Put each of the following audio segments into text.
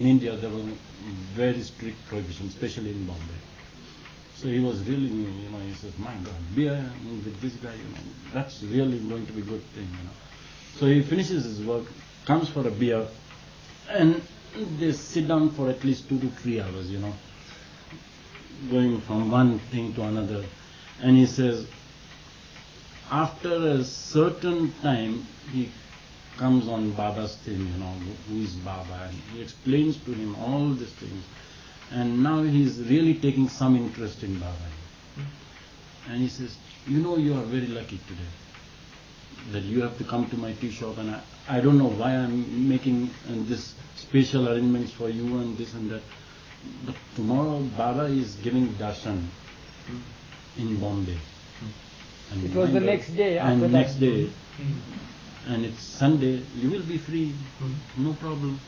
In India, there was a very strict prohibition, especially in Bombay. So he was really, you know, he says, my God, beer with this guy, you know, that's really going to be a good thing, you know. So he finishes his work, comes for a beer, and they sit down for at least two to three hours, you know, going from one thing to another. And he says, after a certain time, he comes on Baba's thing, you know, who is Baba, and he explains to him all these things. And now he's really taking some interest in Baba. And he says, you know you are very lucky today that you have to come to my tea shop and I, I don't know why I'm making uh, this special arrangements for you and this and that. But tomorrow Baba is giving darshan in Bombay. And It was the next day after And that. next day. And it's Sunday, you will be free, hmm. no problem.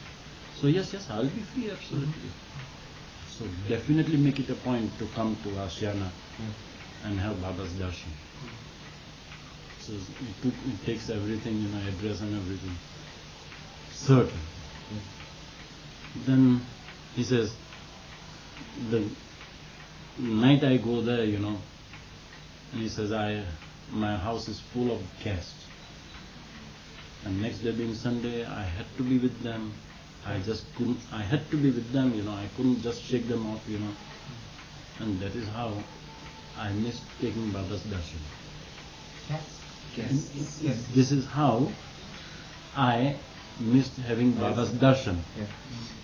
So yes, yes, I'll be free, absolutely. Hmm. So definitely make it a point to come to Ashiana hmm. and have Baba's darshan. So it, took, it takes everything, you know, address and everything. Certain. Then he says, the night I go there, you know, and he says, I, my house is full of guests. And next day being Sunday, I had to be with them. I just couldn't, I had to be with them, you know, I couldn't just shake them off, you know. And that is how I missed taking Baba's darshan. Yes. Yes. This is how I missed having Baba's darshan.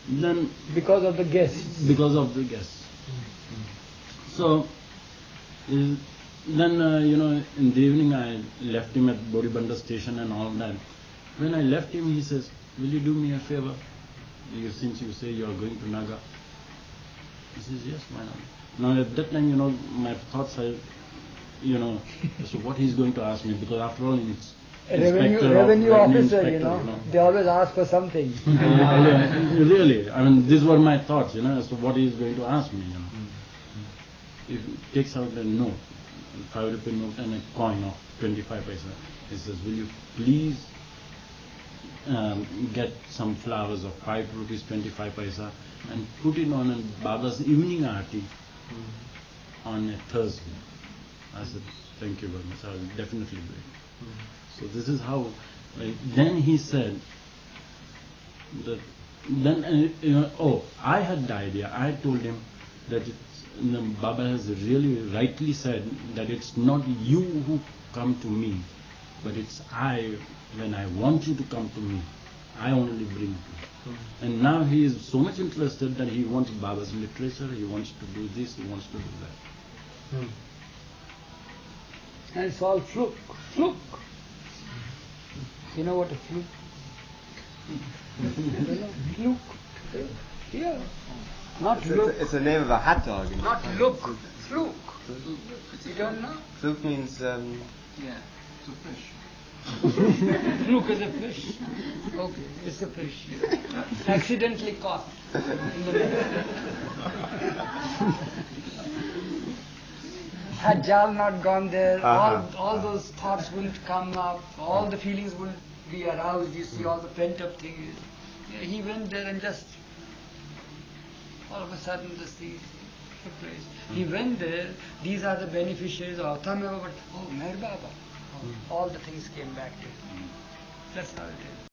Then Because of the guests. because of the guests. So, is, then uh, you know, in the evening I left him at Bori Bunder station and all that. When I left him, he says, "Will you do me a favor? You, since you say you are going to Nagar." He says, "Yes, why not?" Now at that time, you know, my thoughts are, you know, so what he's going to ask me because after all, it's Revenue, inspector of- revenue officer, inspector, you know, they always ask for something. Yeah, really, I mean, these were my thoughts, you know, as to what he is going to ask me, you know. Mm, mm. He takes out a note, a five rupee note and a coin of 25 paisa. He says, will you please um, get some flowers of 5 rupees 25 paisa and put it on a Baba's evening aarti on a Thursday. I said, thank you very much, I will definitely do it. So this is how, like, then he said, that then uh, you know, oh I had the idea. I told him that it's, you know, Baba has really rightly said that it's not you who come to me but it's I when I want you to come to me I only bring you and now he is so much interested that he wants Baba's literature he wants to do this he wants to do that And it's all fluke. Fluke. You know what a fluke? fluke. Yeah. Not It's, look. it's, it's the name of a hot dog. in Not Japan. look. Fluke. You don't know? Fluk means um, Yeah, it's a fish. Fluke is a fish. Okay, it's a fish. Accidentally caught. in the net. Had Jal not gone there, Uh-huh. all, all those thoughts wouldn't come up, all the feelings wouldn't be aroused, you see, all the pent up things. He went there and just, all of a sudden, this thing took place. He went there, these are the beneficiaries of Tamil, but oh, Meher Baba. All the things came back to him. Mm. That's how it is.